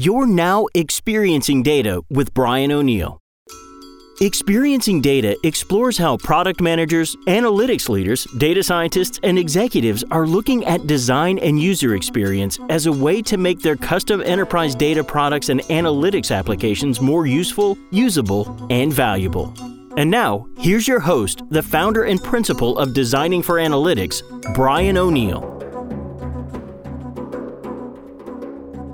You're now experiencing data with Brian O'Neill. Experiencing Data explores how product managers, analytics leaders, data scientists, and executives are looking at design and user experience as a way to make their custom enterprise data products and analytics applications more useful, usable, and valuable. And now, here's your host, the founder and principal of Designing for Analytics, Brian O'Neill.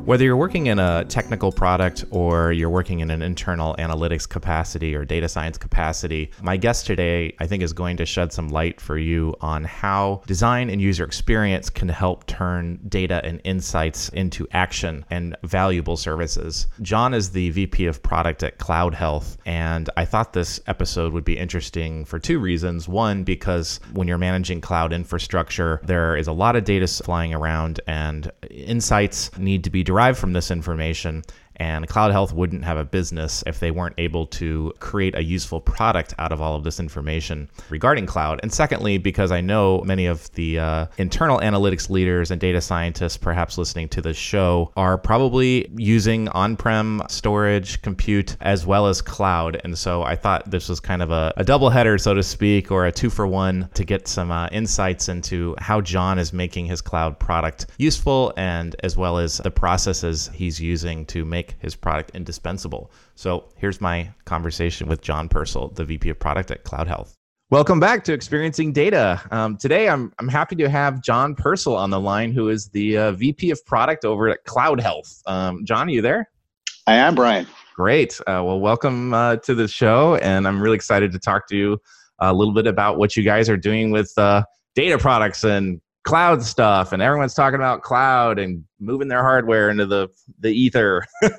Whether you're working in a technical product or you're working in an internal analytics capacity or data science capacity, my guest today, I think, is going to shed some light for you on how design and user experience can help turn data and insights into action and valuable services. John is the VP of product at Cloud Health, and I thought this episode would be interesting for two reasons. One, because when you're managing cloud infrastructure, there is a lot of data flying around, and insights need to be derived from this information and Cloud Health wouldn't have a business if they weren't able to create a useful product out of all of this information regarding cloud. And secondly, because I know many of the uh, internal analytics leaders and data scientists, perhaps listening to this show, are probably using on prem storage, compute, as well as cloud. And so I thought this was kind of a, a double header, so to speak, or a two for one to get some uh, insights into how John is making his cloud product useful and as well as the processes he's using to make make his product indispensable. So here's my conversation with John Purcell, the VP of Product at Cloud Health. Welcome back to Experiencing Data. Um, today, I'm, I'm happy to have John Purcell on the line, who is the uh, VP of Product over at Cloud Health. Um, John, are you there? I am, Brian. Great. Uh, well, welcome uh, to the show, and I'm really excited to talk to you a little bit about what you guys are doing with uh, data products and cloud stuff and everyone's talking about cloud and moving their hardware into the the ether.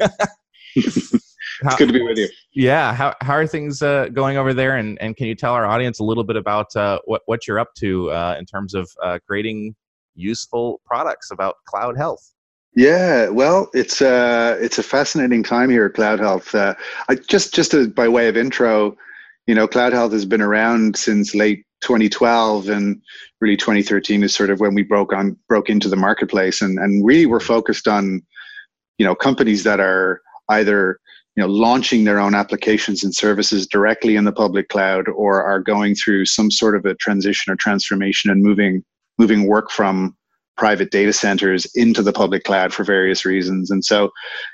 It's how, good to be with you. Yeah how, how are things uh, going over there? And, and can you tell our audience a little bit about uh, what, what you're up to uh, in terms of uh, creating useful products about cloud health? Yeah, well, it's uh, it's a fascinating time here at Cloud Health. Uh, I just just a, by way of intro, you know, Cloud Health has been around since late 2012 and really 2013 is sort of when we broke on broke into the marketplace and and really we're focused on you know companies that are either you know launching their own applications and services directly in the public cloud or are going through some sort of a transition or transformation and moving moving work from private data centers into the public cloud for various reasons. And so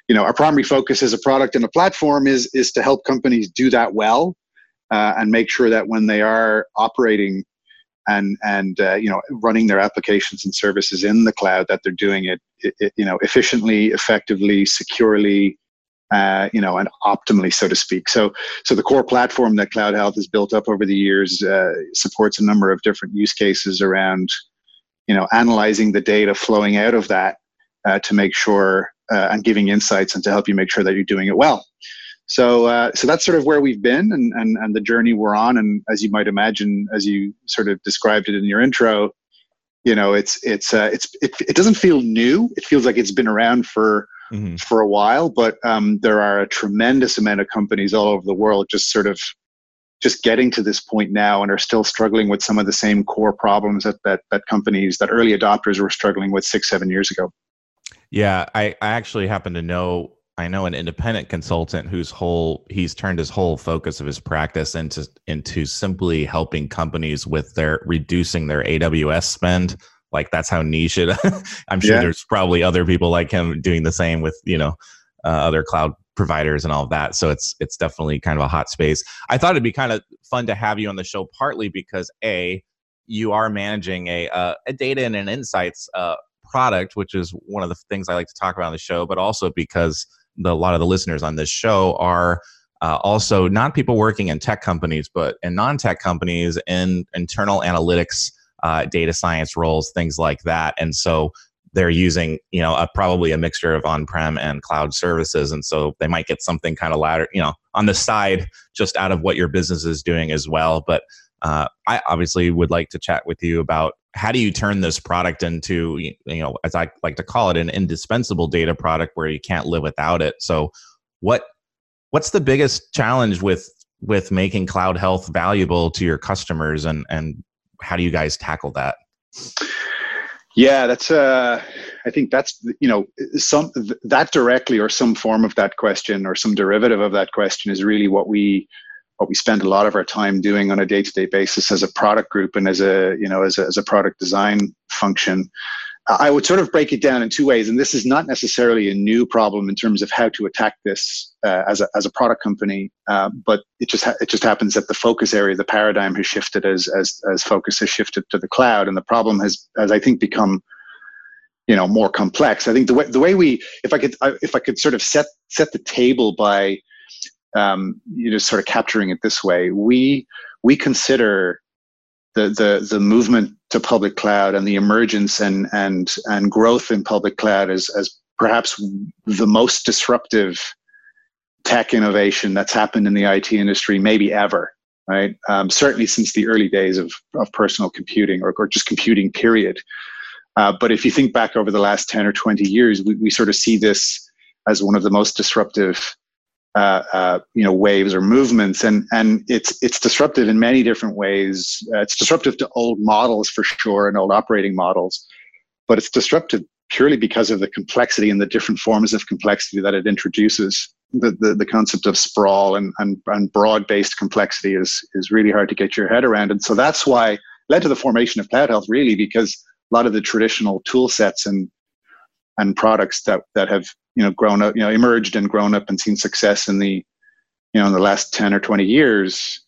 you know our primary focus as a product and a platform is is to help companies do that well uh, and make sure that when they are operating and and uh, you know running their applications and services in the cloud that they're doing it, it, it you know efficiently effectively securely uh, you know and optimally so to speak. So so the core platform that cloud health has built up over the years uh, supports a number of different use cases around you know analyzing the data flowing out of that uh, to make sure uh, and giving insights and to help you make sure that you're doing it well so uh, so that's sort of where we've been and, and and the journey we're on. And as you might imagine as you sort of described it in your intro you know it's it's uh, it's it, it doesn't feel new. It feels like it's been around for mm-hmm. for a while but um, there are a tremendous amount of companies all over the world just sort of just getting to this point now and are still struggling with some of the same core problems that that, that companies that early adopters were struggling with six seven years ago. Yeah i, I actually happen to know I know an independent consultant whose whole he's turned his whole focus of his practice into into simply helping companies with their reducing their AWS spend. Like that's how niche it. I'm sure yeah. there's probably other people like him doing the same with you know uh, other cloud providers and all of that. So it's it's definitely kind of a hot space. I thought it'd be kind of fun to have you on the show, partly because a you are managing a uh, a data and an insights uh, product, which is one of the things I like to talk about on the show, but also because the, a lot of the listeners on this show are uh, also not people working in tech companies, but in non-tech companies in internal analytics, uh, data science roles, things like that. And so they're using, you know, a, probably a mixture of on-prem and cloud services, and so they might get something kind of ladder, you know, on the side, just out of what your business is doing as well. But uh, I obviously would like to chat with you about how do you turn this product into you know as i like to call it an indispensable data product where you can't live without it. So what what's the biggest challenge with with making cloud health valuable to your customers and and how do you guys tackle that? Yeah that's Uh, I think that's you know some that directly or some form of that question or some derivative of that question is really what we what we spend a lot of our time doing on a day-to-day basis as a product group and as a you know as a, as a product design function I would sort of break it down in two ways, and this is not necessarily a new problem in terms of how to attack this uh, as a as a product company, uh, but it just ha- it just happens that the focus area, the paradigm has shifted as as as focus has shifted to the cloud, and the problem has has I think become you know more complex. I think the way the way we if I could if I could sort of set set the table by um, you know sort of capturing it this way, we we consider the the the movement to public cloud and the emergence and and and growth in public cloud as as perhaps the most disruptive tech innovation that's happened in the IT industry maybe ever right? Um, certainly since the early days of, of personal computing or, or just computing period. Uh, but if you think back over the last 10 or 20 years we, we sort of see this as one of the most disruptive uh, uh, you know waves or movements. And and it's it's disruptive in many different ways. Uh, it's disruptive to old models for sure and old operating models but it's disruptive purely because of the complexity and the different forms of complexity that it introduces. The the, the concept of sprawl and and, and broad based complexity is is really hard to get your head around. And so that's why led to the formation of cloud health really because a lot of the traditional tool sets and and products that that have you know grown up you know emerged and grown up and seen success in the you know in the last 10 or 20 years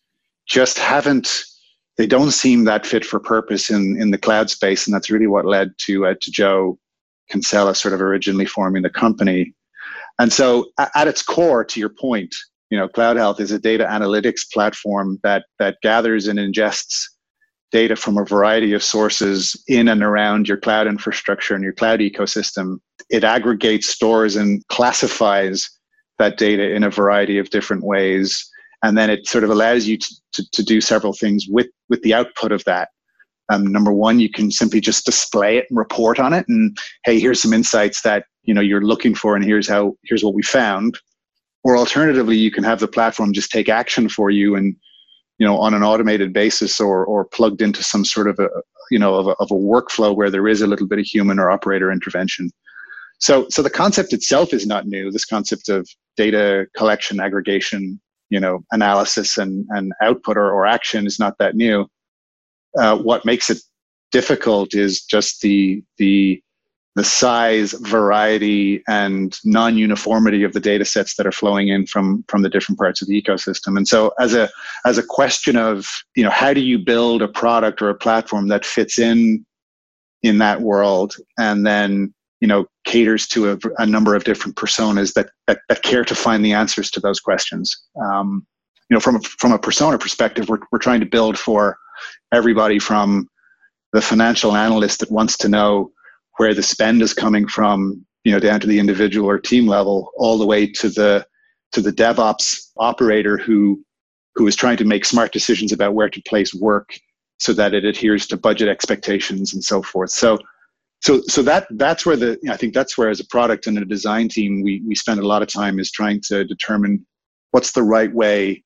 just haven't they don't seem that fit for purpose in in the cloud space. And that's really what led to uh, to joe kinsella sort of originally forming the company. And so at its core to your point you know cloud health is a data analytics platform that that gathers and ingests data from a variety of sources in and around your cloud infrastructure and your cloud ecosystem. It aggregates, stores, and classifies that data in a variety of different ways. And then it sort of allows you to, to, to do several things with, with the output of that. Um, number one, you can simply just display it and report on it. And hey, here's some insights that you know you're looking for, and here's how here's what we found. Or alternatively, you can have the platform just take action for you and you know on an automated basis or or plugged into some sort of a you know of a, of a workflow where there is a little bit of human or operator intervention. So so the concept itself is not new. This concept of data collection aggregation you know analysis and and output or, or action is not that new. Uh, what makes it difficult is just the the the size, variety, and non-uniformity of the data sets that are flowing in from from the different parts of the ecosystem. And so, as a as a question of you know how do you build a product or a platform that fits in in that world, and then you know caters to a, a number of different personas that, that, that care to find the answers to those questions. Um, you know, from a, from a persona perspective, we're we're trying to build for everybody from the financial analyst that wants to know where the spend is coming from, you know, down to the individual or team level, all the way to the to the DevOps operator who who is trying to make smart decisions about where to place work so that it adheres to budget expectations and so forth. So so so that that's where the I think that's where as a product and a design team we we spend a lot of time is trying to determine what's the right way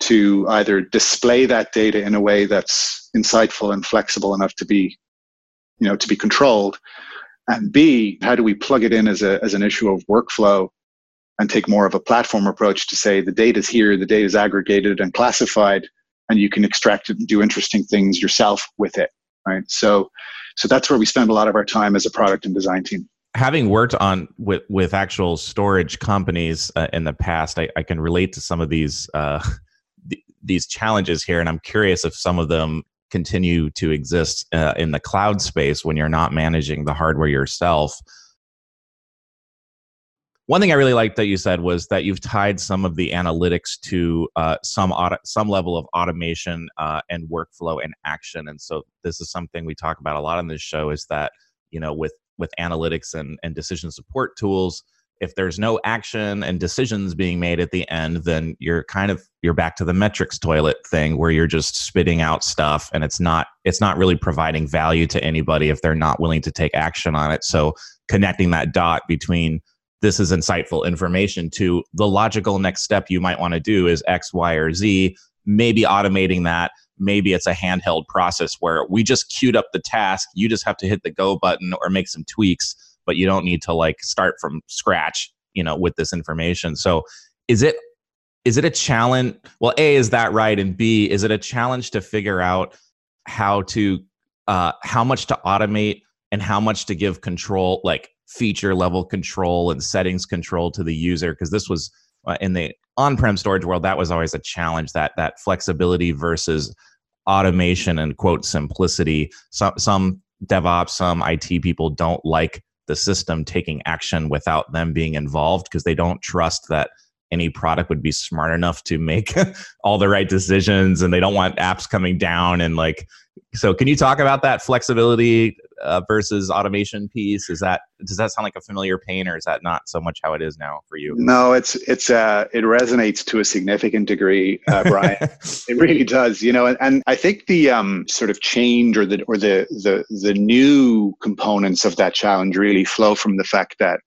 to either display that data in a way that's insightful and flexible enough to be you know to be controlled. And b how do we plug it in as a as an issue of workflow and take more of a platform approach to say the data is here the data is aggregated and classified and you can extract it and do interesting things yourself with it right? So so that's where we spend a lot of our time as a product and design team. Having worked on with with actual storage companies uh, in the past I, I can relate to some of these uh, th- these challenges here and i'm curious if some of them continue to exist uh, in the cloud space when you're not managing the hardware yourself. One thing I really liked that you said was that you've tied some of the analytics to uh, some auto- some level of automation uh, and workflow and action. And so this is something we talk about a lot on this show is that you know with with analytics and, and decision support tools, if there's no action and decisions being made at the end then you're kind of you're back to the metrics toilet thing where you're just spitting out stuff and it's not it's not really providing value to anybody if they're not willing to take action on it. So connecting that dot between this is insightful information to the logical next step you might want to do is x y or z maybe automating that. Maybe it's a handheld process where we just queued up the task. You just have to hit the go button or make some tweaks but you don't need to like start from scratch, you know, with this information. So is it is it a challenge? Well, A, is that right? And B, is it a challenge to figure out how to uh, how much to automate and how much to give control, like feature level control and settings control to the user? Because this was uh, in the on-prem storage world, that was always a challenge. That that flexibility versus automation and quote simplicity. Some some DevOps, some IT people don't like the system taking action without them being involved because they don't trust that any product would be smart enough to make all the right decisions and they don't want apps coming down and like so can you talk about that flexibility uh, versus automation piece? Is that does that sound like a familiar pain or is that not so much how it is now for you? No it's it's uh it resonates to a significant degree uh, brian. It really does you know and, and i think the um sort of change or the or the the the new components of that challenge really flow from the fact that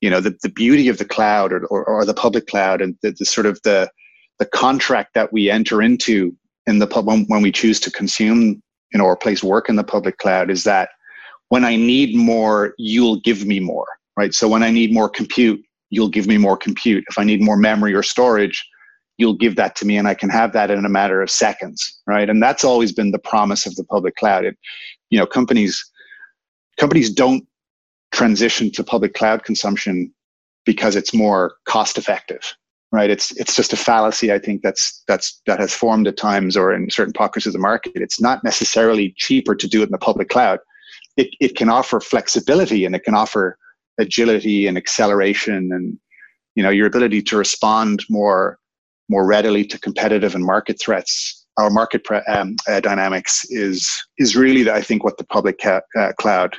you know the, the beauty of the cloud or, or, or the public cloud and the, the, sort of the the contract that we enter into in the pub when, when we choose to consume you know or place work in the public cloud is that when i need more you'll give me more right? So when i need more compute you'll give me more compute. If i need more memory or storage you'll give that to me and i can have that in a matter of seconds right? And that's always been the promise of the public cloud. It, you know companies companies don't transition to public cloud consumption because it's more cost effective right? It's it's just a fallacy i think that's that's that has formed at times or in certain pockets of the market. It's not necessarily cheaper to do it in the public cloud. It, it can offer flexibility and it can offer agility and acceleration and you know your ability to respond more more readily to competitive and market threats. Our market pre- um, uh, dynamics is is really i think what the public ca- uh, cloud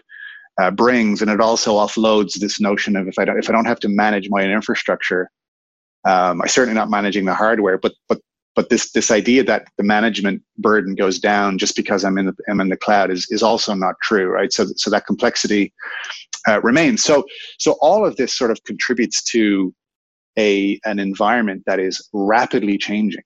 uh, brings, and it also offloads this notion of if I don't if I don't have to manage my infrastructure, um, I'm certainly not managing the hardware, but but but this this idea that the management burden goes down just because I'm in the I'm in the cloud is is also not true, right? So so that complexity uh, remains. So so all of this sort of contributes to a an environment that is rapidly changing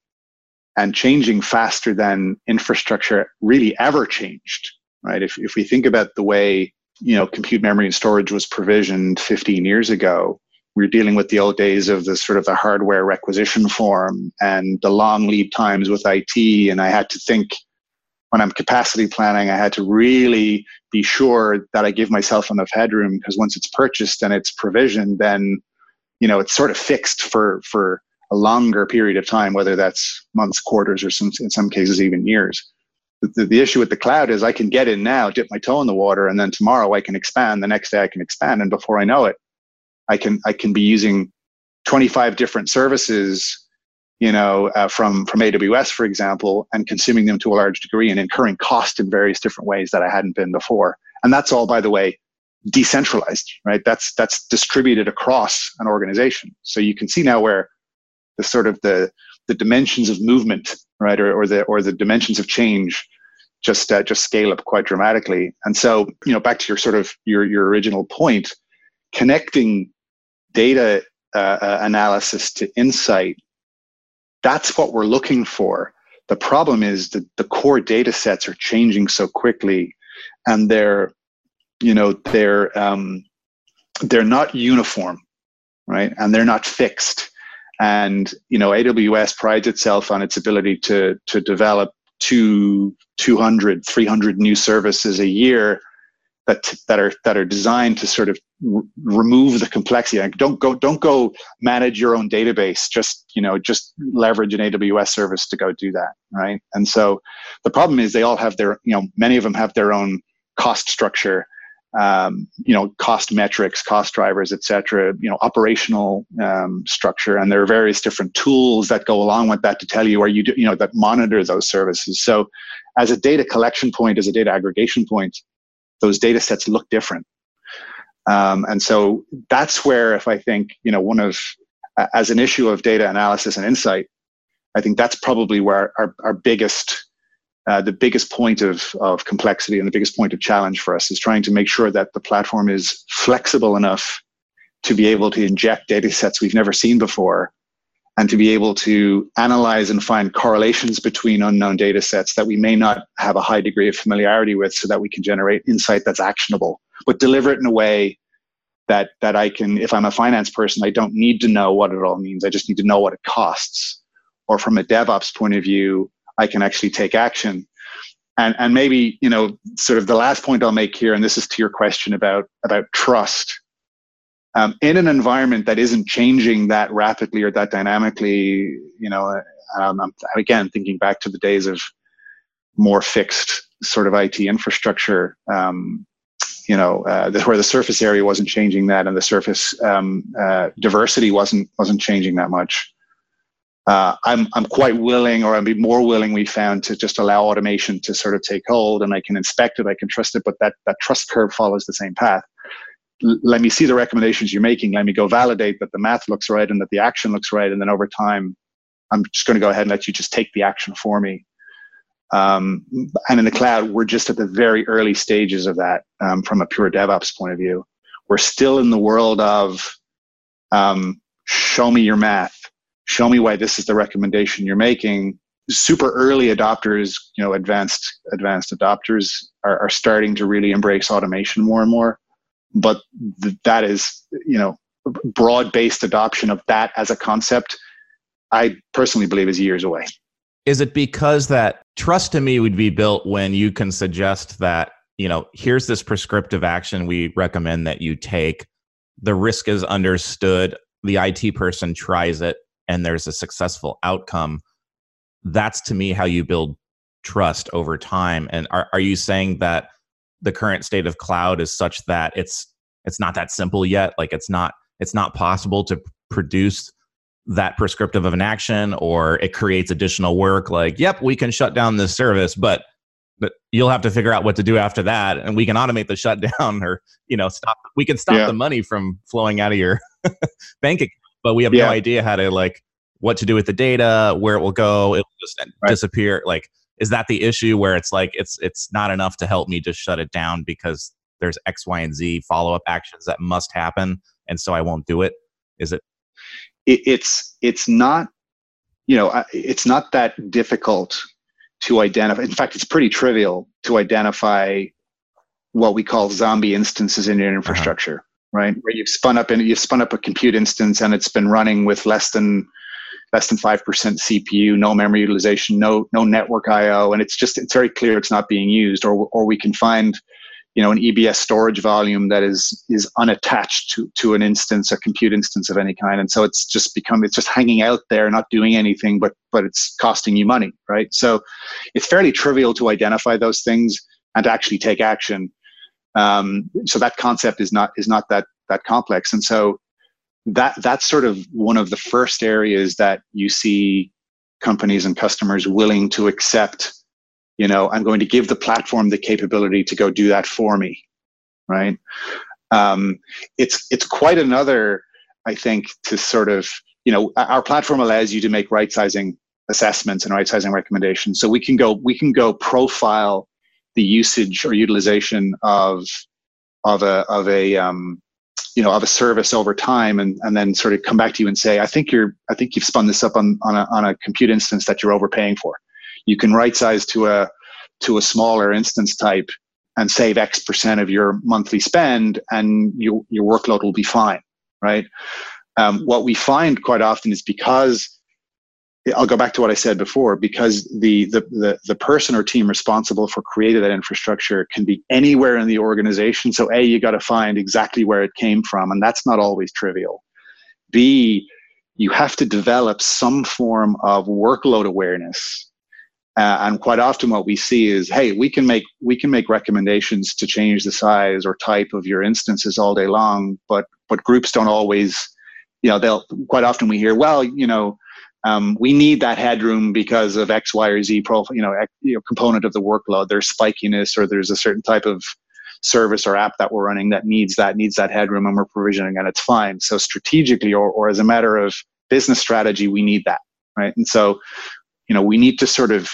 and changing faster than infrastructure really ever changed, right? If if we think about the way you know compute memory and storage was provisioned 15 years ago we are dealing with the old days of the sort of the hardware requisition form and the long lead times with IT. And I had to think when I'm capacity planning, I had to really be sure that I give myself enough headroom because once it's purchased and it's provisioned, then you know it's sort of fixed for for a longer period of time, whether that's months, quarters, or some in some cases even years the, the issue with the cloud is I can get in now, dip my toe in the water, and then tomorrow I can expand. The next day I can expand, and before I know it, I can I can be using 25 different services, you know, uh, from from AWS, for example, and consuming them to a large degree and incurring cost in various different ways that I hadn't been before. And that's all, by the way, decentralized, right? That's that's distributed across an organization. So you can see now where the sort of the the dimensions of movement, right, or, or the or the dimensions of change just uh, just scale up quite dramatically. And so, you know, back to your sort of your your original point, connecting data uh, uh, analysis to insight, that's what we're looking for. The problem is that the core data sets are changing so quickly, and they're, you know, they're um, they're not uniform, right, and they're not fixed. And you know, AWS prides itself on its ability to to develop two, 200, 300 new services a year that that are that are designed to sort of r- remove the complexity. Like don't go don't go manage your own database. Just you know just leverage an AWS service to go do that, right? And so the problem is they all have their you know many of them have their own cost structure um, you know, cost metrics, cost drivers, et cetera, you know, operational um, structure. And there are various different tools that go along with that to tell you, are you, do, you know, that monitor those services. So as a data collection point, as a data aggregation point, those data sets look different. Um, and so that's where, if I think, you know, one of, as an issue of data analysis and insight, I think that's probably where our, our biggest uh, the biggest point of, of complexity and the biggest point of challenge for us is trying to make sure that the platform is flexible enough to be able to inject data sets we've never seen before and to be able to analyze and find correlations between unknown data sets that we may not have a high degree of familiarity with so that we can generate insight that's actionable but deliver it in a way that that I can, if I'm a finance person, I don't need to know what it all means. I just need to know what it costs. Or from a DevOps point of view, I can actually take action. And and maybe you know, sort of the last point I'll make here, and this is to your question about about trust. Um, in an environment that isn't changing that rapidly or that dynamically, you know, um, I'm again thinking back to the days of more fixed sort of IT infrastructure. Um, you know, uh, where the surface area wasn't changing that, and the surface um, uh, diversity wasn't wasn't changing that much. Uh, I'm I'm quite willing, or I'd be more willing. We found to just allow automation to sort of take hold, and I can inspect it, I can trust it, but that that trust curve follows the same path. Let me see the recommendations you're making. Let me go validate that the math looks right and that the action looks right, and then over time, I'm just going to go ahead and let you just take the action for me. Um, and in the cloud, we're just at the very early stages of that um, from a pure DevOps point of view. We're still in the world of um, show me your math, show me why this is the recommendation you're making. Super early adopters, you know, advanced advanced adopters are, are starting to really embrace automation more and more. But th- that is, you know, broad based adoption of that as a concept. I personally believe is years away. Is it because that trust to me would be built when you can suggest that, you know, here's this prescriptive action we recommend that you take. The risk is understood. The IT person tries it and there's a successful outcome. That's to me how you build trust over time. And are, are you saying that the current state of cloud is such that it's it's not that simple yet? Like it's not it's not possible to produce that prescriptive of an action or it creates additional work like yep we can shut down this service but but you'll have to figure out what to do after that and we can automate the shutdown or you know stop we can stop yeah. the money from flowing out of your bank account but we have yeah. no idea how to like what to do with the data where it will go it'll just right. disappear like is that the issue where it's like it's it's not enough to help me just shut it down because there's x y and z follow-up actions that must happen and so i won't do it is it it, it's it's not you know it's not that difficult to identify. In fact, it's pretty trivial to identify what we call zombie instances in your infrastructure, uh-huh. right? Where you've spun up and you've spun up a compute instance and it's been running with less than less than five percent CPU, no memory utilization, no no network I/O, and it's just it's very clear it's not being used. Or or we can find you know an EBS storage volume that is is unattached to to an instance, a compute instance of any kind, and so it's just become it's just hanging out there, not doing anything, but but it's costing you money, right? So it's fairly trivial to identify those things and to actually take action. Um, so that concept is not is not that that complex, and so that that's sort of one of the first areas that you see companies and customers willing to accept you know i'm going to give the platform the capability to go do that for me right? Um, it's it's quite another i think to sort of you know our platform allows you to make right sizing assessments and right sizing recommendations. So we can go we can go profile the usage or utilization of of a of a um, you know of a service over time and and then sort of come back to you and say i think you're i think you've spun this up on on a, on a compute instance that you're overpaying for you can right size to a to a smaller instance type and save X percent of your monthly spend, and your your workload will be fine, right? Um, what we find quite often is because I'll go back to what I said before, because the, the the the person or team responsible for creating that infrastructure can be anywhere in the organization. So a, you got to find exactly where it came from, and that's not always trivial. B, you have to develop some form of workload awareness uh, and quite often what we see is, hey, we can make we can make recommendations to change the size or type of your instances all day long, but but groups don't always, you know, they'll quite often we hear, well, you know, um, we need that headroom because of X, Y, or Z profile, you know, you know, component of the workload. There's spikiness, or there's a certain type of service or app that we're running that needs that needs that headroom, and we're provisioning, and it's fine. So strategically, or or as a matter of business strategy, we need that, right? And so you know we need to sort of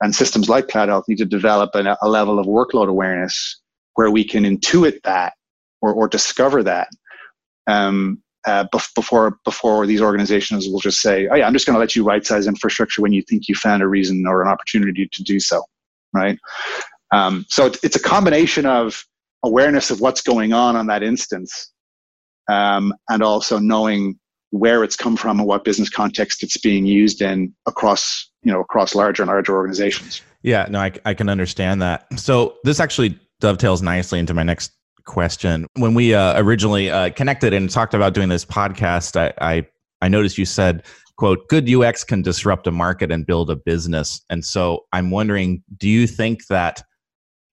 and systems like cloud health need to develop a, a level of workload awareness where we can intuit that or, or discover that um, uh, before before these organizations will just say, "Oh yeah, I'm just going to let you right size infrastructure when you think you found a reason or an opportunity to do so," right? Um, so it's, it's a combination of awareness of what's going on on that instance, um, and also knowing where it's come from and what business context it's being used in across you know across larger and larger organizations. Yeah, no, I, I can understand that. So this actually dovetails nicely into my next question. When we uh, originally uh, connected and talked about doing this podcast, I, I I noticed you said quote good ux can disrupt a market and build a business and so i'm wondering do you think that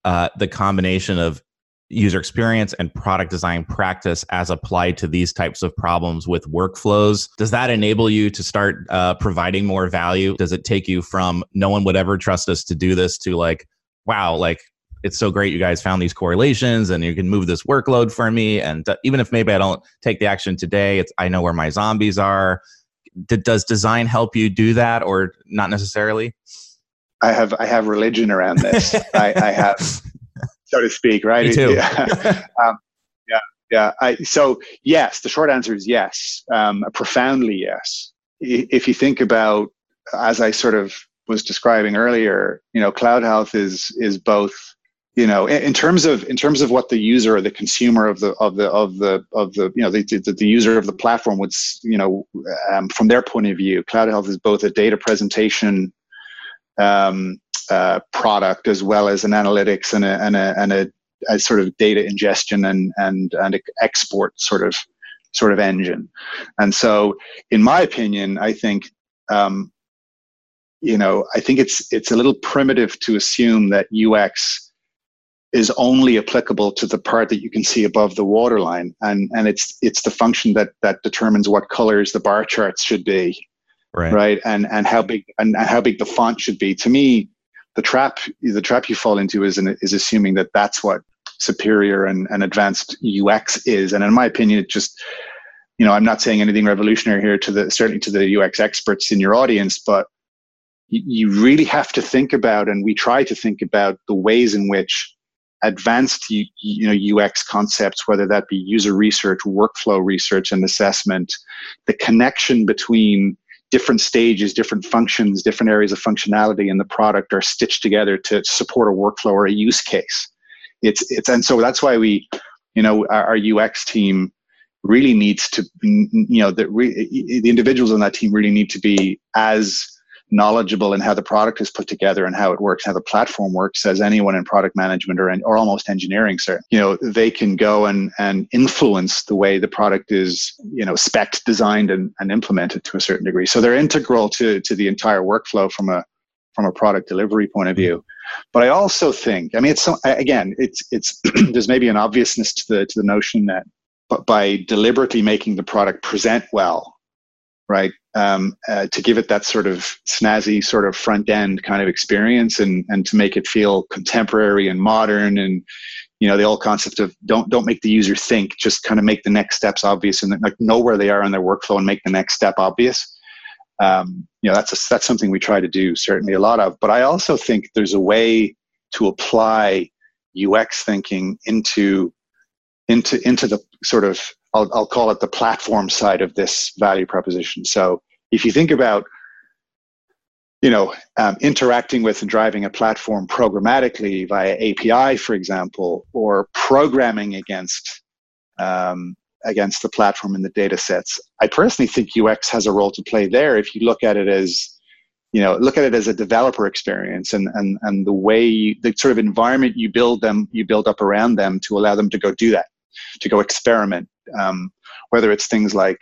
uh, the combination of user experience and product design practice as applied to these types of problems with workflows does that enable you to start uh, providing more value does it take you from no one would ever trust us to do this to like wow like it's so great you guys found these correlations and you can move this workload for me and uh, even if maybe i don't take the action today it's i know where my zombies are D- does design help you do that or not necessarily i have i have religion around this I, I have so to speak, right? Me too. Yeah. um, yeah, yeah. I, so yes, the short answer is yes, um, profoundly yes. If you think about, as I sort of was describing earlier, you know, cloud health is is both you know in, terms of in terms of what the user or the consumer of the of the of the of the you know the, the, the user of the platform would you know um, from their point of view cloud health is both a data presentation um, uh, product as well as an analytics and a, and a, and a, a sort of data ingestion and, and, and export sort of sort of engine. And so, in my opinion, I think um, you know I think it's it's a little primitive to assume that UX is only applicable to the part that you can see above the waterline, and and it's it's the function that that determines what colors the bar charts should be, right? Right, and and how big and, how big the font should be. To me, the trap the trap you fall into is is assuming that that's what superior and, and advanced UX is. And in my opinion, it just you know I'm not saying anything revolutionary here to the certainly to the UX experts in your audience, but you really have to think about, and we try to think about the ways in which advanced you, know UX concepts, whether that be user research, workflow research, and assessment, the connection between different stages, different functions, different areas of functionality in the product are stitched together to support a workflow or a use case. It's it's and so that's why we, you know, our, our UX team really needs to, you know, the re, the individuals on that team really need to be as knowledgeable in how the product is put together and how it works, how the platform works, as anyone in product management or, in, or almost engineering, sir. You know, they can go and, and influence the way the product is, you know, spec designed and, and implemented to a certain degree. So they're integral to, to the entire workflow from a from a product delivery point of view. But I also think, I mean, it's so, again, it's it's there's maybe an obviousness to the to the notion that, but by deliberately making the product present well, right, um, uh, to give it that sort of snazzy sort of front end kind of experience and and to make it feel contemporary and modern and you know the old concept of don't don't make the user think just kind of make the next steps obvious and like know where they are in their workflow and make the next step obvious. Um, you know that's a, that's something we try to do certainly a lot of but i also think there's a way to apply ux thinking into into into the sort of I'll, I'll call it the platform side of this value proposition. So if you think about you know, um, interacting with and driving a platform programmatically via API, for example, or programming against um, against the platform and the data sets. I personally think UX has a role to play there if you look at it as, you know, look at it as a developer experience and and and the way you, the sort of environment you build them, you build up around them to allow them to go do that, to go experiment, um, whether it's things like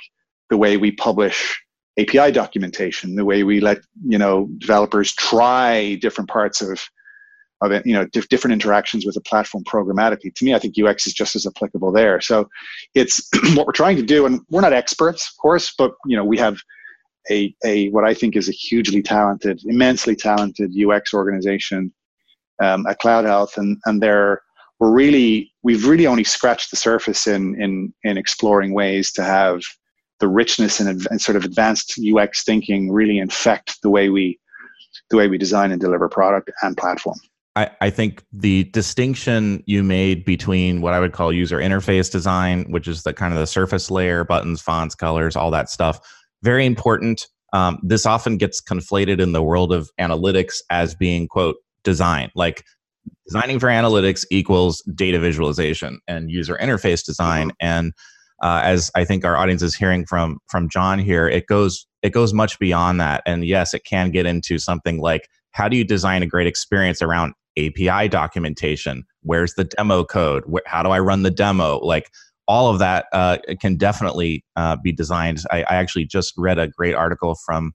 the way we publish API documentation, the way we let you know developers try different parts of of it, you know diff- different interactions with the platform programmatically. To me, I think UX is just as applicable there. So it's what we're trying to do, and we're not experts, of course, but you know we have a a what I think is a hugely talented, immensely talented UX organization um, at Cloud Health, and and they're we're really we've really only scratched the surface in in in exploring ways to have the richness and, and sort of advanced UX thinking really infect the way we the way we design and deliver product and platform. I, I think the distinction you made between what I would call user interface design, which is the kind of the surface layer, buttons, fonts, colors, all that stuff, very important. Um, this often gets conflated in the world of analytics as being quote design. Like designing for analytics equals data visualization and user interface design. Mm-hmm. And uh, as I think our audience is hearing from from John here, it goes it goes much beyond that. And yes, it can get into something like how do you design a great experience around API documentation? Where's the demo code? Where, how do I run the demo? Like all of that uh, can definitely uh, be designed. I, I, actually just read a great article from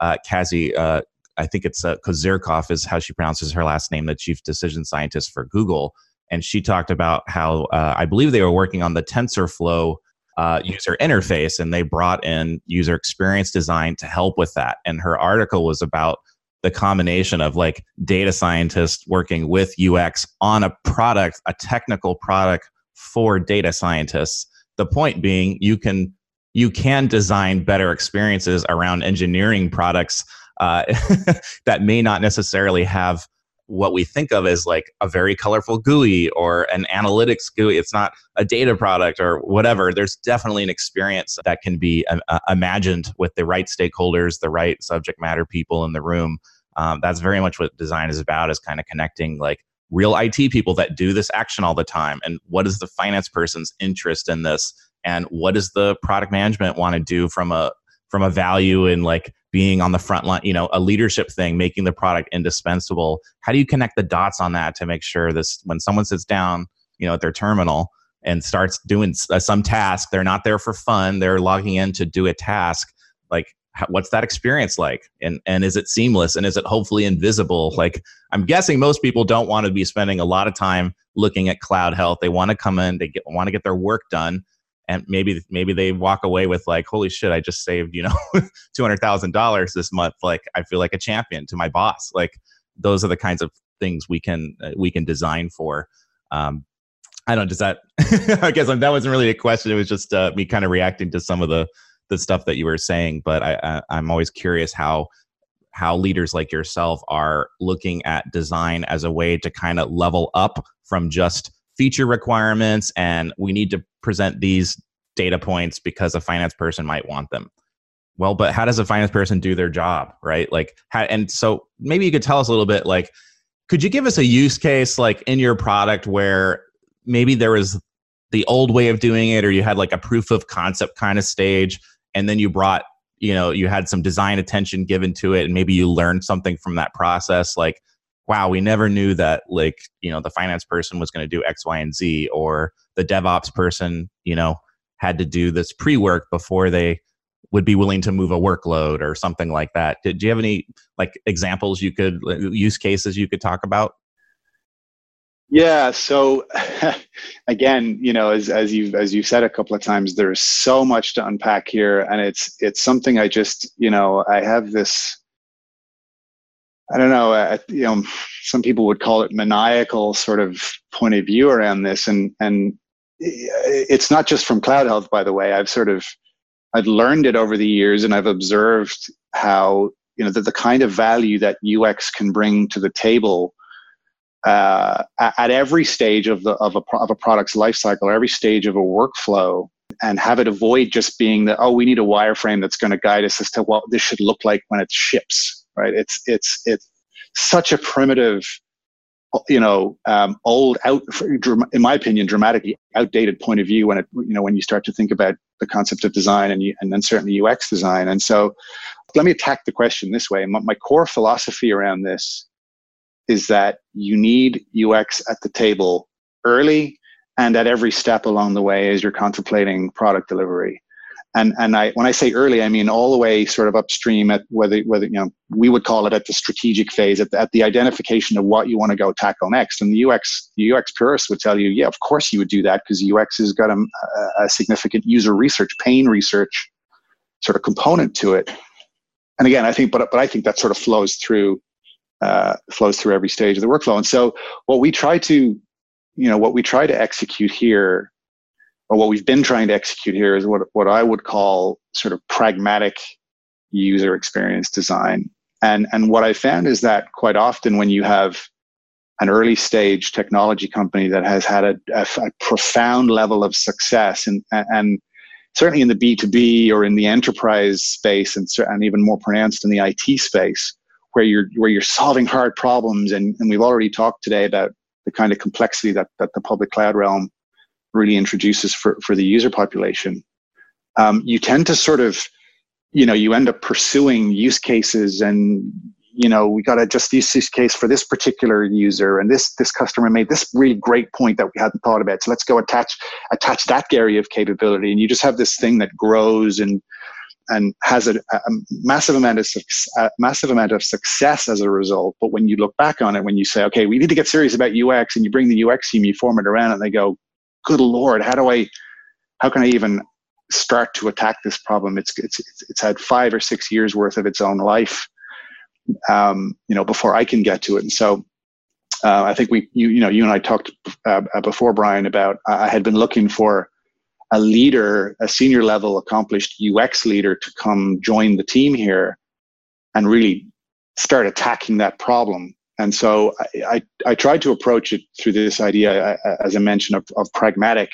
uh, Cassie. Uh, I think it's uh, Kozyrkov is how she pronounces her last name, the chief decision scientist for Google, and she talked about how uh, I believe they were working on the TensorFlow uh, user interface, and they brought in user experience design to help with that. And her article was about the combination of like data scientists working with UX on a product, a technical product for data scientists. The point being, you can you can design better experiences around engineering products uh, that may not necessarily have what we think of as like a very colorful GUI or an analytics GUI. It's not a data product or whatever. There's definitely an experience that can be uh, uh, imagined with the right stakeholders, the right subject matter people in the room. Um, that's very much what design is about is kind of connecting like real IT people that do this action all the time. And what is the finance person's interest in this? And what does the product management want to do from a from a value in like being on the front line, you know, a leadership thing, making the product indispensable. How do you connect the dots on that to make sure this when someone sits down, you know, at their terminal and starts doing uh, some task, they're not there for fun, they're logging in to do a task. Like what's that experience like and and is it seamless and is it hopefully invisible like i'm guessing most people don't want to be spending a lot of time looking at cloud health they want to come in they get, want to get their work done and maybe maybe they walk away with like holy shit i just saved you know $200000 this month like i feel like a champion to my boss. Like those are the kinds of things we can uh, we can design for. Um, i don't does that i guess that wasn't really a question it was just uh, me kind of reacting to some of the the stuff that you were saying but I, I i'm always curious how how leaders like yourself are looking at design as a way to kind of level up from just feature requirements and we need to present these data points because a finance person might want them. Well but how does a finance person do their job right? Like how, and so maybe you could tell us a little bit like could you give us a use case like in your product where maybe there was the old way of doing it or you had like a proof of concept kind of stage and then you brought you know you had some design attention given to it and maybe you learned something from that process? Like wow, we never knew that like, you know, the finance person was going to do X, Y, and Z, or the DevOps person, you know, had to do this pre work before they would be willing to move a workload or something like that. Did, do you have any like examples you could uh, use cases you could talk about? Yeah. So again, you know, as as you've, as you've said a couple of times, there's so much to unpack here, and it's it's something I just you know I have this I don't know, uh, you know, some people would call it maniacal sort of point of view around this, and and it's not just from cloud health, by the way. I've sort of I've learned it over the years, and I've observed how you know that the kind of value that UX can bring to the table uh, at every stage of the of a of a product's lifecycle, every stage of a workflow, and have it avoid just being that oh we need a wireframe that's going to guide us as to what this should look like when it ships right? It's it's it's such a primitive, you know, um, old out, in my opinion, dramatically outdated point of view when it, you know, when you start to think about the concept of design and you, and then certainly UX design. And so, let me attack the question this way. My, my core philosophy around this is that you need UX at the table early and at every step along the way as you're contemplating product delivery and and I when I say early, I mean all the way sort of upstream at whether whether you know we would call it at the strategic phase, at the, at the identification of what you want to go tackle next. And the UX the UX purist would tell you, yeah, of course you would do that because UX has got a, a significant user research, pain research sort of component to it. And again, I think, but but I think that sort of flows through uh, flows through every stage of the workflow. And so what we try to you know what we try to execute here or what we've been trying to execute here is what, what I would call sort of pragmatic user experience design. And, and what I found is that quite often when you have an early stage technology company that has had a, a, a profound level of success and, and certainly in the B2B or in the enterprise space and, and even more pronounced in the IT space, where you're, where you're solving hard problems. And, and we've already talked today about the kind of complexity that, that the public cloud realm really introduces for, for the user population, um, you tend to sort of, you know, you end up pursuing use cases and you know we got to just use this case for this particular user and this this customer made this really great point that we hadn't thought about. So let's go attach attach that area of capability. And you just have this thing that grows and and has a, a massive amount of a massive amount of success as a result. But when you look back on it, when you say, okay, we need to get serious about UX, and you bring the UX team, you form it around, and they go, good lord, how do I, how can I even start to attack this problem? It's it's it's had five or six years worth of its own life, um, you know, before I can get to it. And so, uh, I think we, you you know, you and I talked uh, before, Brian, about I had been looking for a leader, a senior level accomplished UX leader to come join the team here and really start attacking that problem. And so I, I, I tried to approach it through this idea, uh, as I mentioned, of, of pragmatic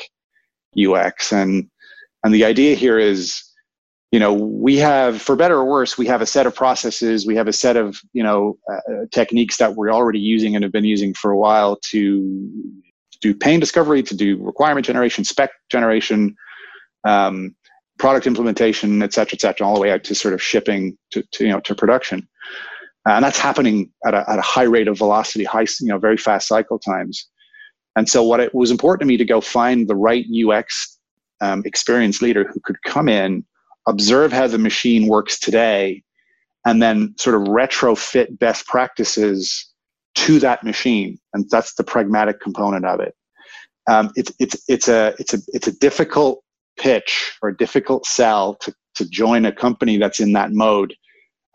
UX. And, and the idea here is, you know, we have, for better or worse, we have a set of processes, we have a set of, you know, uh, techniques that we're already using and have been using for a while to do pain discovery, to do requirement generation, spec generation, um, product implementation, et cetera, et cetera, all the way out to sort of shipping to, to you know to production. Uh, and that's happening at a, at a high rate of velocity, high you know very fast cycle times. And so, what it was important to me to go find the right UX um, experience leader who could come in, observe how the machine works today, and then sort of retrofit best practices to that machine, and that's the pragmatic component of it. Um, it's it's it's a it's a it's a difficult pitch or a difficult sell to to join a company that's in that mode,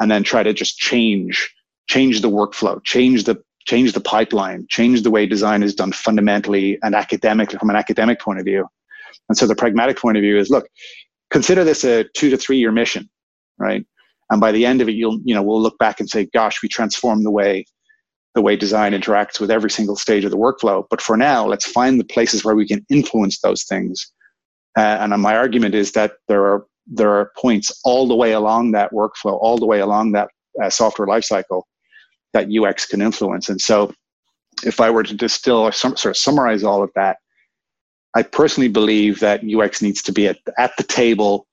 and then try to just change change the workflow, change the change the pipeline, change the way design is done fundamentally and academically from an academic point of view. And so the pragmatic point of view is look, consider this a two to three year mission, right? And by the end of it, you'll you know we'll look back and say, gosh, we transformed the way the way design interacts with every single stage of the workflow. But for now, let's find the places where we can influence those things. Uh, and my argument is that there are there are points all the way along that workflow, all the way along that uh, software lifecycle that UX can influence. And so, if I were to distill or sort of summarize all of that, I personally believe that UX needs to be at, at the table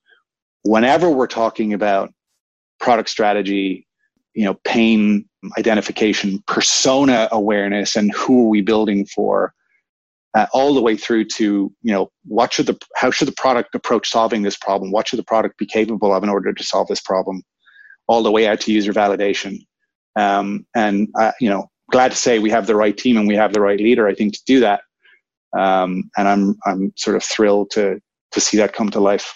whenever we're talking about product strategy, you know, pain identification, persona awareness, and who are we building for, uh, all the way through to you know what should the how should the product approach solving this problem? What should the product be capable of in order to solve this problem? All the way out to user validation, um, and uh, you know, glad to say we have the right team and we have the right leader. I think to do that, um, and I'm I'm sort of thrilled to to see that come to life.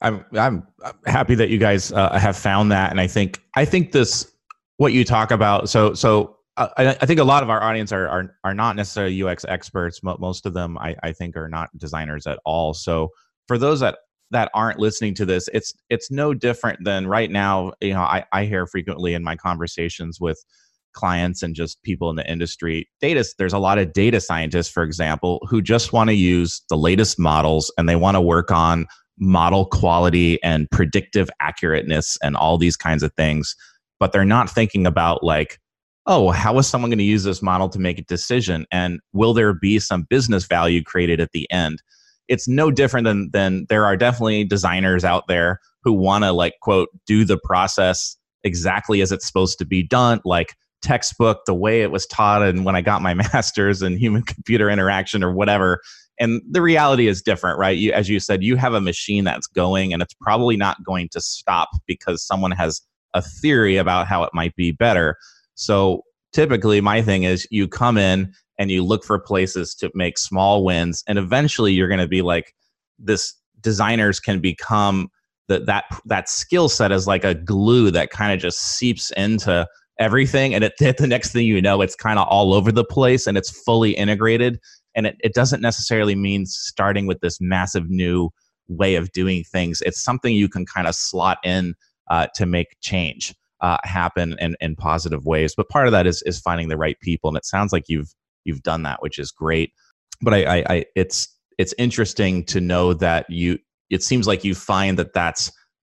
I'm I'm happy that you guys uh, have found that, and I think I think this what you talk about. So so I, I, think a lot of our audience are are, are not necessarily UX experts. Most of them, I, I think, are not designers at all. So for those that that aren't listening to this, it's it's no different than right now. You know, I, I hear frequently in my conversations with clients and just people in the industry data there's a lot of data scientists for example who just want to use the latest models and they want to work on model quality and predictive accurateness and all these kinds of things but they're not thinking about like oh how is someone going to use this model to make a decision? And will there be some business value created at the end? It's no different than than there are definitely designers out there who want to like quote do the process exactly as it's supposed to be done like textbook the way it was taught and when i got my master's in human computer interaction or whatever. And the reality is different right? You as you said you have a machine that's going and it's probably not going to stop because someone has a theory about how it might be better so typically my thing is you come in and you look for places to make small wins and eventually you're going to be like this designers can become that that that skill set is like a glue that kind of just seeps into everything and it, the next thing you know it's kind of all over the place and it's fully integrated and it, it doesn't necessarily mean starting with this massive new way of doing things. It's something you can kind of slot in uh, to make change uh, happen in, in positive ways but part of that is is finding the right people and it sounds like you've you've done that which is great. But I, I, I it's it's interesting to know that you it seems like you find that that's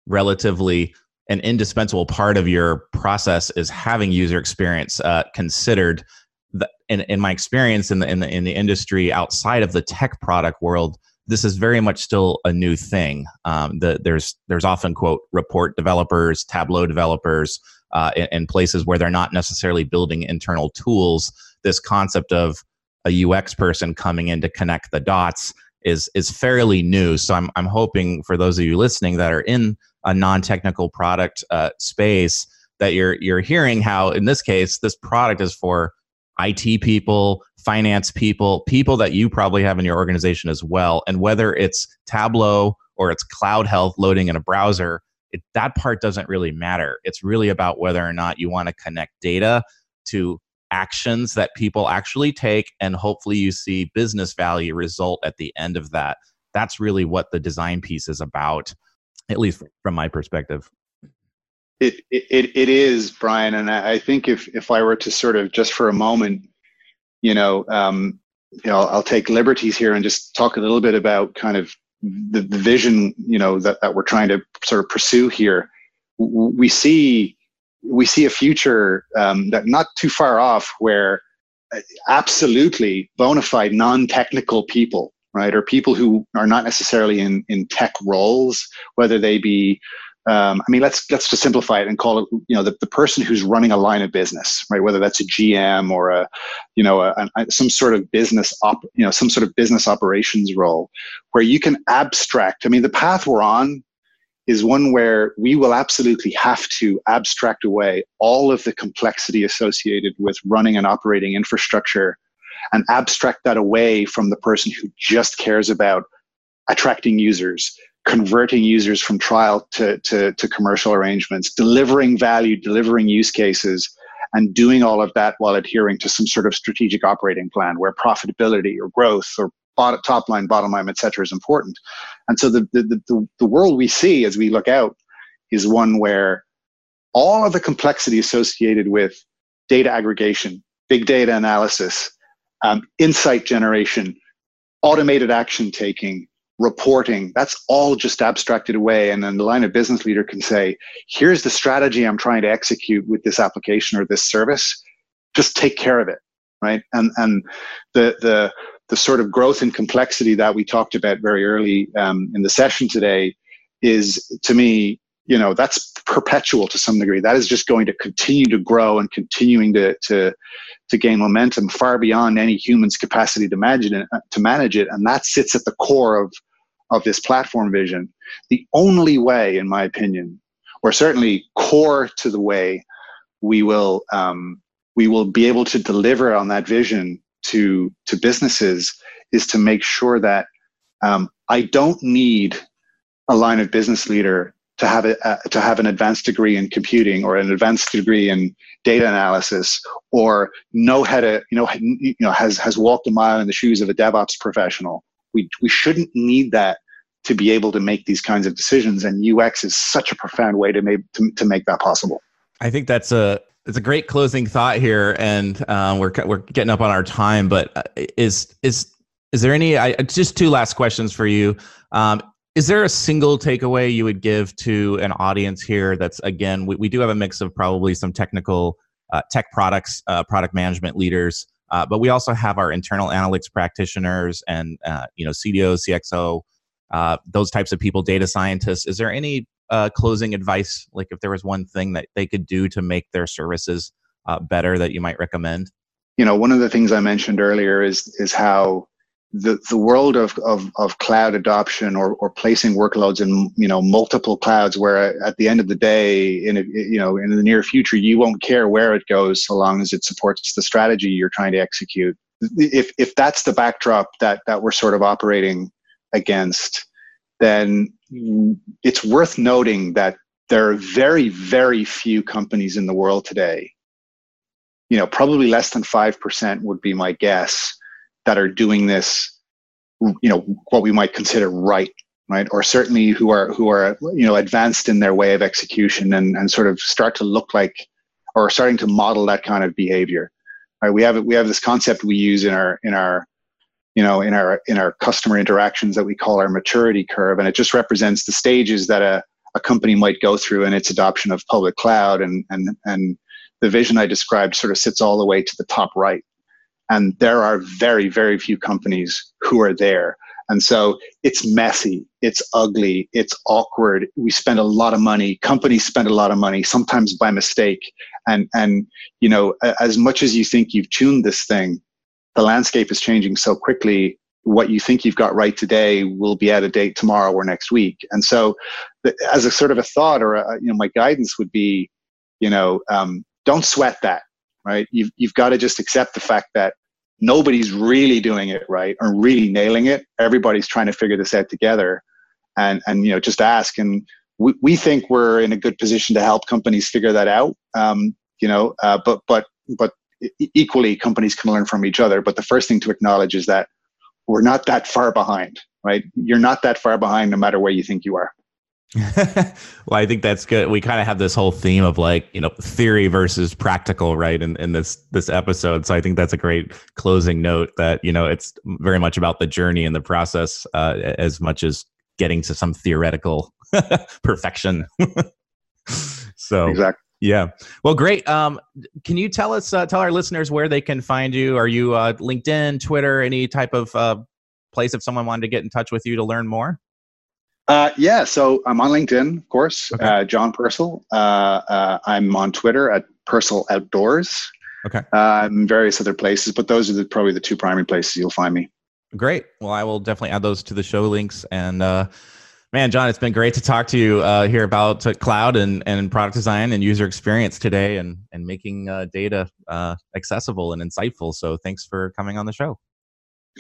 relatively an indispensable part of your process is having user experience uh, considered the, in, in my experience in the, in the in the industry outside of the tech product world, this is very much still a new thing. Um, the, there's there's often quote report developers, Tableau developers, uh, in, in, places where they're not necessarily building internal tools. This concept of a UX person coming in to connect the dots is is fairly new. So I'm I'm hoping for those of you listening that are in a non-technical product uh, space that you're you're hearing how in this case this product is for IT people, finance people, people that you probably have in your organization as well. And whether it's Tableau or it's Cloud Health loading in a browser, it, that part doesn't really matter. It's really about whether or not you want to connect data to actions that people actually take, and hopefully you see business value result at the end of that. That's really what the design piece is about, at least from my perspective. It, it, it is, Brian. And I think if, if I were to sort of just for a moment, you know, um, you know, I'll take liberties here and just talk a little bit about kind of the, the vision, you know, that, that we're trying to sort of pursue here. We see, we see a future um, that not too far off where uh, absolutely bona fide non-technical people right or people who are not necessarily in in tech roles whether they be um, I mean, let's let's just simplify it and call it, you know, the, the person who's running a line of business, right? Whether that's a GM or a, you know, a, a, some sort of business op, you know, some sort of business operations role, where you can abstract. I mean, the path we're on is one where we will absolutely have to abstract away all of the complexity associated with running and operating infrastructure, and abstract that away from the person who just cares about attracting users converting users from trial to, to, to commercial arrangements, delivering value, delivering use cases, and doing all of that while adhering to some sort of strategic operating plan where profitability or growth or top line, bottom line, et cetera, is important. And so the, the, the, the world we see as we look out is one where all of the complexity associated with data aggregation, big data analysis, um, insight generation, automated action taking, reporting, that's all just abstracted away. And then the line of business leader can say, here's the strategy I'm trying to execute with this application or this service. Just take care of it. Right. And and the the the sort of growth and complexity that we talked about very early um, in the session today is to me you know that's perpetual to some degree that is just going to continue to grow and continuing to to to gain momentum far beyond any human's capacity to imagine it, to manage it and that sits at the core of of this platform vision, the only way, in my opinion, or certainly core to the way we will um, we will be able to deliver on that vision to to businesses is to make sure that um, I don't need a line of business leader to have a, uh, to have an advanced degree in computing or an advanced degree in data analysis or know how to you know you know has has walked a mile in the shoes of a DevOps professional we, we shouldn't need that to be able to make these kinds of decisions. And UX is such a profound way to make, to, to make that possible. I think that's a, it's a great closing thought here, and uh, we're we're getting up on our time. But uh, is is is there any? I, just two last questions for you. Um, is there a single takeaway you would give to an audience here? That's again, we, we do have a mix of probably some technical uh, tech products, uh, product management leaders, uh, but we also have our internal analytics practitioners and uh, you know CDO, CXO, uh, those types of people, data scientists. Is there any uh, closing advice, like if there was one thing that they could do to make their services uh, better that you might recommend? You know, one of the things I mentioned earlier is is how the, the world of, of, of cloud adoption or, or placing workloads in you know multiple clouds where at the end of the day in a, you know in the near future you won't care where it goes so long as it supports the strategy you're trying to execute. If if that's the backdrop that that we're sort of operating against then it's worth noting that there are very very few companies in the world today. You know probably less than 5% would be my guess that are doing this you know what we might consider right right? Or certainly who are who are you know advanced in their way of execution and and sort of start to look like or starting to model that kind of behavior. Right? We have we have this concept we use in our in our you know in our in our customer interactions that we call our maturity curve and it just represents the stages that a, a company might go through in its adoption of public cloud and and and the vision i described sort of sits all the way to the top right And there are very, very few companies who are there. And so it's messy, it's ugly, it's awkward. We spend a lot of money. Companies spend a lot of money, sometimes by mistake. And and you know, as much as you think you've tuned this thing, the landscape is changing so quickly. What you think you've got right today will be out of date tomorrow or next week. And so, as a sort of a thought or a, you know, my guidance would be, you know, um, don't sweat that. Right? You've you've got to just accept the fact that nobody's really doing it right or really nailing it. Everybody's trying to figure this out together, and and you know just ask. And we, we think we're in a good position to help companies figure that out. Um, you know, uh, but but but equally, companies can learn from each other. But the first thing to acknowledge is that we're not that far behind. Right? You're not that far behind, no matter where you think you are. Well, I think that's good. We kind of have this whole theme of like, you know, theory versus practical, right? In, in this this episode. So I think that's a great closing note that, you know, it's very much about the journey and the process uh, as much as getting to some theoretical perfection. so exactly. Yeah. Well, great. Um, can you tell us, uh, tell our listeners where they can find you? Are you uh, LinkedIn, Twitter, any type of uh, place if someone wanted to get in touch with you to learn more? Uh, yeah, so I'm on LinkedIn, of course, okay. uh, John Purcell. Uh, uh I'm on Twitter at Purcell Outdoors. Okay. Um, various other places, but those are the, probably the two primary places you'll find me. Great. Well, I will definitely add those to the show links. And uh, man, John, it's been great to talk to you uh, here about cloud and, and product design and user experience today, and and making data accessible and insightful. So thanks for coming on the show.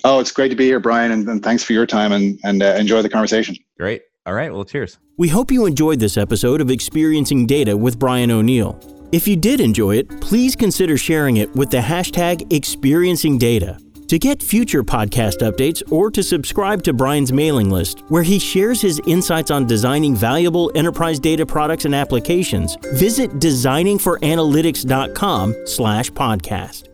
Oh, it's great to be here, Brian, and, and thanks for your time and, and uh, enjoy the conversation. Great. All right. Well, cheers. We hope you enjoyed this episode of Experiencing Data with Brian O'Neill. If you did enjoy it, please consider sharing it with the hashtag Experiencing Data. To get future podcast updates or to subscribe to Brian's mailing list, where he shares his insights on designing valuable enterprise data products and applications, visit designingforanalytics.com slash podcast.